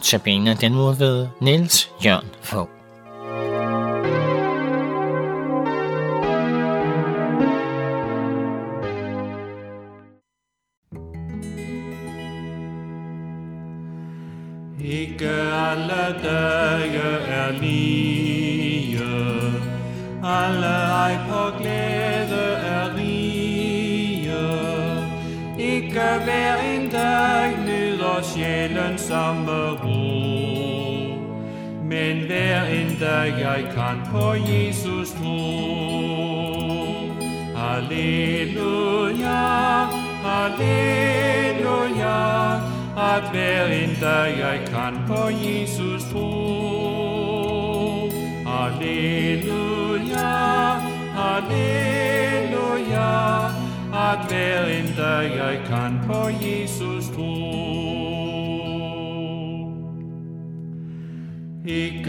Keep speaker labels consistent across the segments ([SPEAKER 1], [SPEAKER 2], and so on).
[SPEAKER 1] Notabene den mod ved Niels Jørn Fogh.
[SPEAKER 2] Ikke alle dage er lige, alle ej på glæde er rige. Ikke hver for sjælen samme ro, men hver en dag jeg kan på Jesus tro. Halleluja, halleluja, at hver en dag jeg kan på Jesus tro. Halleluja, halleluja, at hver en dag jeg kan på Jesus tro.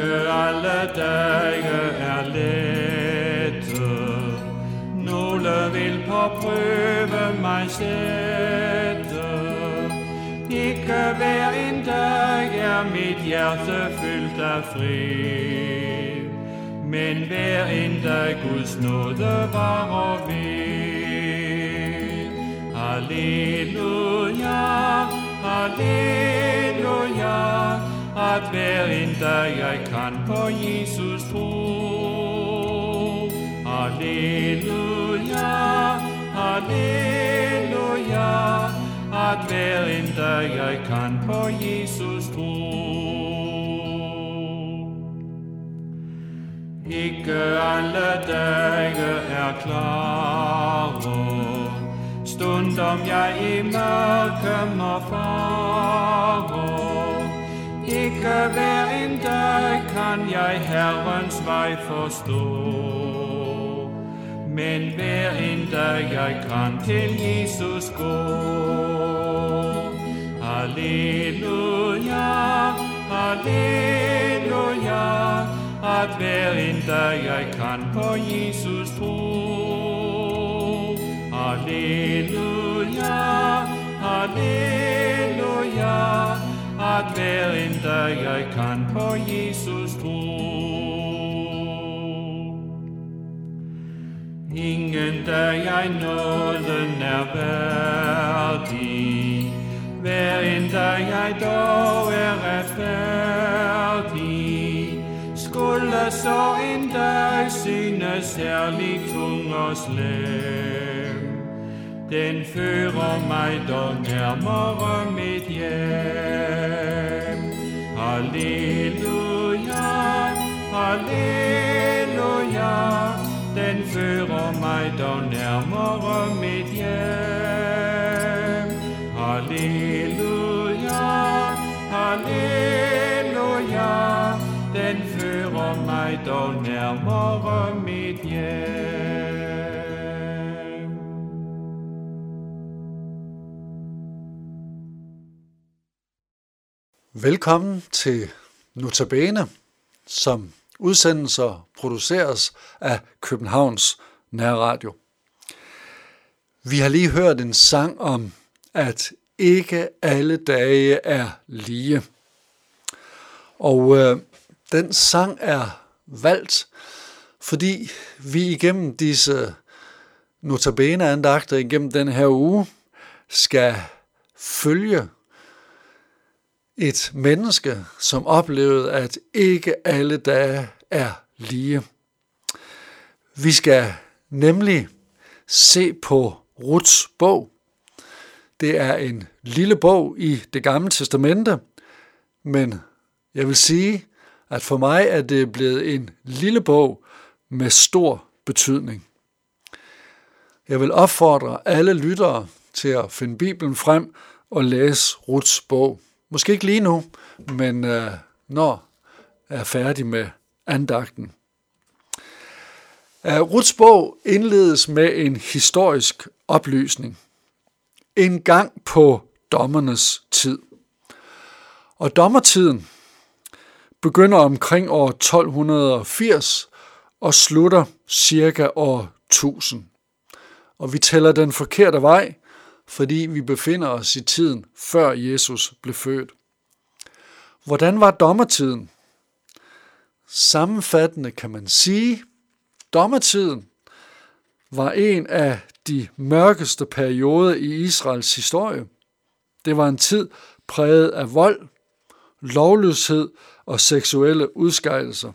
[SPEAKER 2] Ikke alle dage er lette, nogle vil på prøve mig sætte. Ikke hver en dag er mit hjerte fyldt af fred, men hver en dag Guds nåde varer ved. Halleluja, halleluja, at hver en dag jeg kan på Jesus tro. Halleluja, halleluja, at hver en dag jeg kan på Jesus tro. Ikke alle dage er klare, stundom jeg i mørke må fare. Ikke hver en dag kan jeg Herrens vej forstå, men hver en dag jeg kan til Jesus gå. Halleluja, halleluja, at hver en dag jeg kan på Jesus tro. Halleluja, halleluja, hver en dag jeg kan på Jesus tro. Ingen dag jeg nåden er værdig, hver en dag jeg dog er retfærdig. Skulle så en dag synes særlig tung og slem, den fører mig dog nærmere mit hjem. Halleluja, halleluja, den fører mig dog nærmere mit hjem. Halleluja, halleluja, den fører mig dog nærmere mit
[SPEAKER 3] Velkommen til Notabene, som udsendelser produceres af Københavns Nærradio. Vi har lige hørt en sang om, at ikke alle dage er lige. Og øh, den sang er valgt, fordi vi igennem disse notabene-andagter igennem den her uge skal følge et menneske, som oplevede, at ikke alle dage er lige. Vi skal nemlig se på Ruts bog. Det er en lille bog i det gamle testamente, men jeg vil sige, at for mig er det blevet en lille bog med stor betydning. Jeg vil opfordre alle lyttere til at finde Bibelen frem og læse Ruts bog. Måske ikke lige nu, men øh, når jeg er færdig med andagten. Øh, uh, Ruts bog indledes med en historisk oplysning. En gang på dommernes tid. Og dommertiden begynder omkring år 1280 og slutter cirka år 1000. Og vi tæller den forkerte vej, fordi vi befinder os i tiden før Jesus blev født. Hvordan var dommertiden? Sammenfattende kan man sige, dommertiden var en af de mørkeste perioder i Israels historie. Det var en tid præget af vold, lovløshed og seksuelle udskejelser.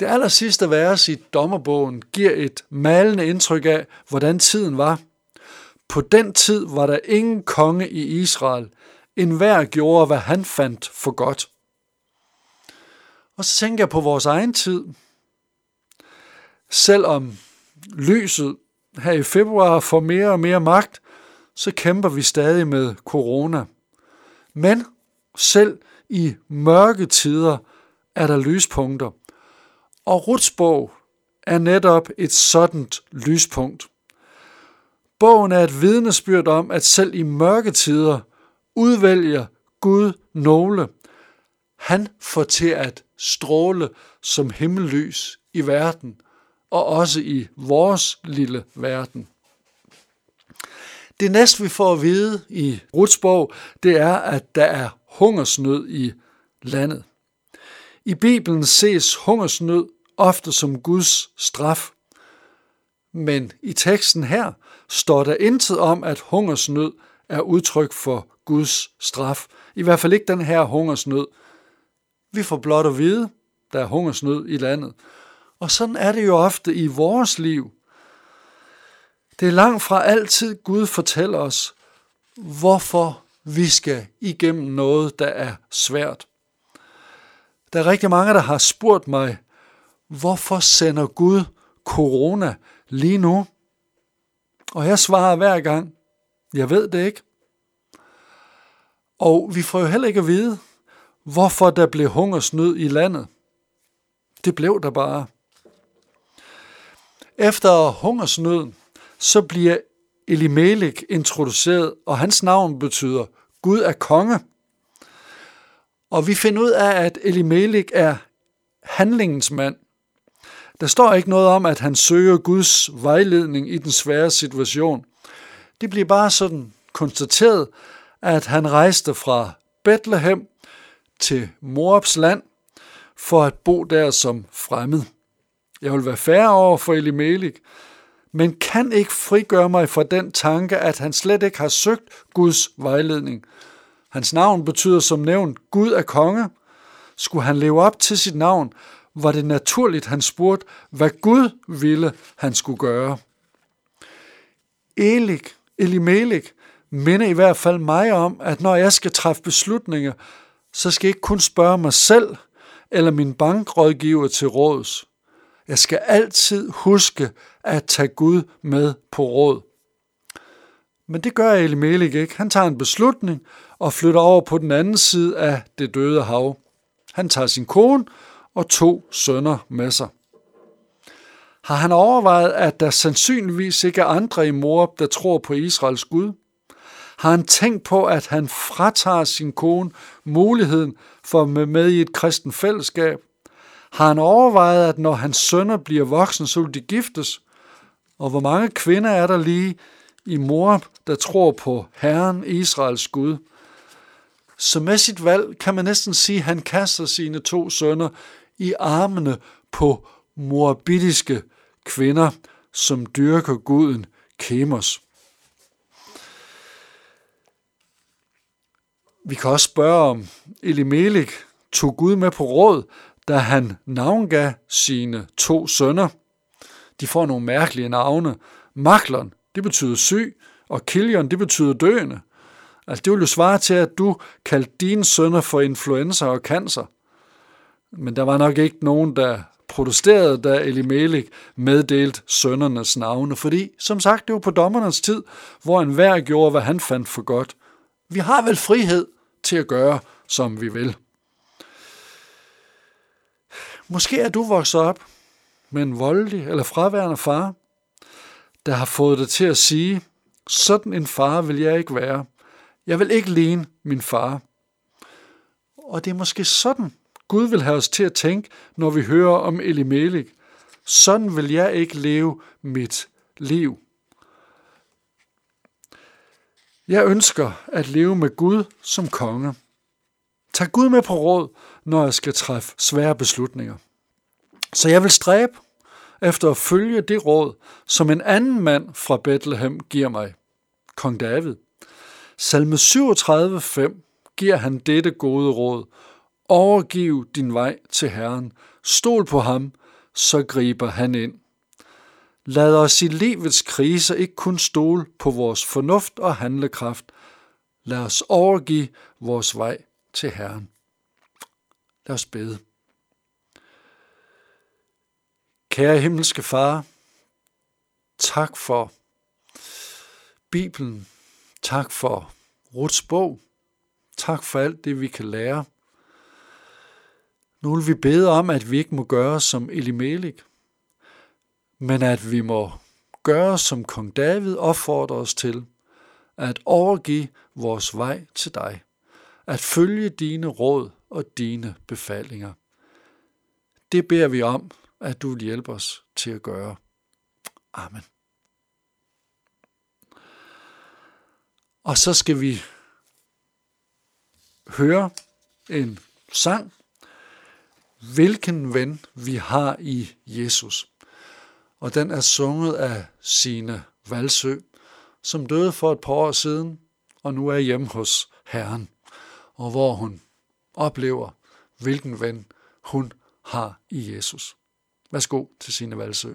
[SPEAKER 3] Det aller sidste vers i dommerbogen giver et malende indtryk af, hvordan tiden var. På den tid var der ingen konge i Israel. En hver gjorde, hvad han fandt for godt. Og så tænker jeg på vores egen tid. Selvom lyset her i februar får mere og mere magt, så kæmper vi stadig med corona. Men selv i mørke tider er der lyspunkter. Og Rutsbog er netop et sådan lyspunkt. Bogen er et vidnesbyrd om, at selv i mørke tider udvælger Gud nogle. Han får til at stråle som himmellys i verden, og også i vores lille verden. Det næste, vi får at vide i Ruts bog, det er, at der er hungersnød i landet. I Bibelen ses hungersnød ofte som Guds straf. Men i teksten her står der intet om, at hungersnød er udtryk for Guds straf. I hvert fald ikke den her hungersnød. Vi får blot at vide, der er hungersnød i landet. Og sådan er det jo ofte i vores liv. Det er langt fra altid Gud fortæller os, hvorfor vi skal igennem noget, der er svært. Der er rigtig mange, der har spurgt mig, hvorfor sender Gud corona lige nu? Og jeg svarer hver gang, jeg ved det ikke. Og vi får jo heller ikke at vide, hvorfor der blev hungersnød i landet. Det blev der bare. Efter hungersnøden, så bliver Elimelech introduceret, og hans navn betyder Gud er konge. Og vi finder ud af, at Elimelech er handlingens mand. Der står ikke noget om, at han søger Guds vejledning i den svære situation. Det bliver bare sådan konstateret, at han rejste fra Bethlehem til Moabs land for at bo der som fremmed. Jeg vil være færre over for Elimelik, men kan ikke frigøre mig fra den tanke, at han slet ikke har søgt Guds vejledning. Hans navn betyder som nævnt Gud er konge. Skulle han leve op til sit navn, var det naturligt, han spurgte, hvad Gud ville, han skulle gøre. Elik, Elimelik, minder i hvert fald mig om, at når jeg skal træffe beslutninger, så skal jeg ikke kun spørge mig selv eller min bankrådgiver til råds. Jeg skal altid huske at tage Gud med på råd. Men det gør Elimelik ikke. Han tager en beslutning og flytter over på den anden side af det døde hav. Han tager sin kone og to sønner med sig. Har han overvejet, at der sandsynligvis ikke er andre i Moab, der tror på Israels Gud? Har han tænkt på, at han fratager sin kone muligheden for at være med i et kristen fællesskab? Har han overvejet, at når hans sønner bliver voksne, så vil de giftes? Og hvor mange kvinder er der lige i Moab, der tror på Herren Israels Gud? Så med sit valg kan man næsten sige, at han kaster sine to sønner i armene på morbidiske kvinder, som dyrker guden Kemos. Vi kan også spørge om Elimelik tog Gud med på råd, da han navngav sine to sønner. De får nogle mærkelige navne. Maklon, det betyder syg, og Kilion, det betyder døende. Altså, det vil jo svare til, at du kaldte dine sønner for influenza og cancer. Men der var nok ikke nogen, der protesterede, da Elimelech meddelte søndernes navne, fordi, som sagt, det var på dommernes tid, hvor enhver gjorde, hvad han fandt for godt. Vi har vel frihed til at gøre, som vi vil. Måske er du vokset op med en voldelig eller fraværende far, der har fået dig til at sige, sådan en far vil jeg ikke være. Jeg vil ikke ligne min far. Og det er måske sådan, Gud vil have os til at tænke, når vi hører om Elimelech. Sådan vil jeg ikke leve mit liv. Jeg ønsker at leve med Gud som konge.
[SPEAKER 4] Tag Gud med på råd, når jeg skal træffe svære beslutninger. Så jeg vil stræbe efter at følge det råd, som en anden mand fra Bethlehem giver mig, kong David. Salme 37,5 giver han dette gode råd. Overgiv din vej til Herren. Stol på ham, så griber han ind. Lad os i livets kriser ikke kun stole på vores fornuft og handlekraft. Lad os overgive vores vej til Herren. Lad os bede. Kære himmelske Far, tak for Bibelen. Tak for Ruts bog. Tak for alt det, vi kan lære. Nu vil vi bede om, at vi ikke må gøre som Elimelik, men at vi må gøre som kong David opfordrer os til, at overgive vores vej til dig, at følge dine råd og dine befalinger. Det beder vi om, at du vil hjælpe os til at gøre. Amen. Og så skal vi høre en sang, hvilken ven vi har i Jesus. Og den er sunget af sine Valsø, som døde for et par år siden, og nu er hjemme hos Herren, og hvor hun oplever, hvilken ven hun har i Jesus. Værsgo til sine Valsø.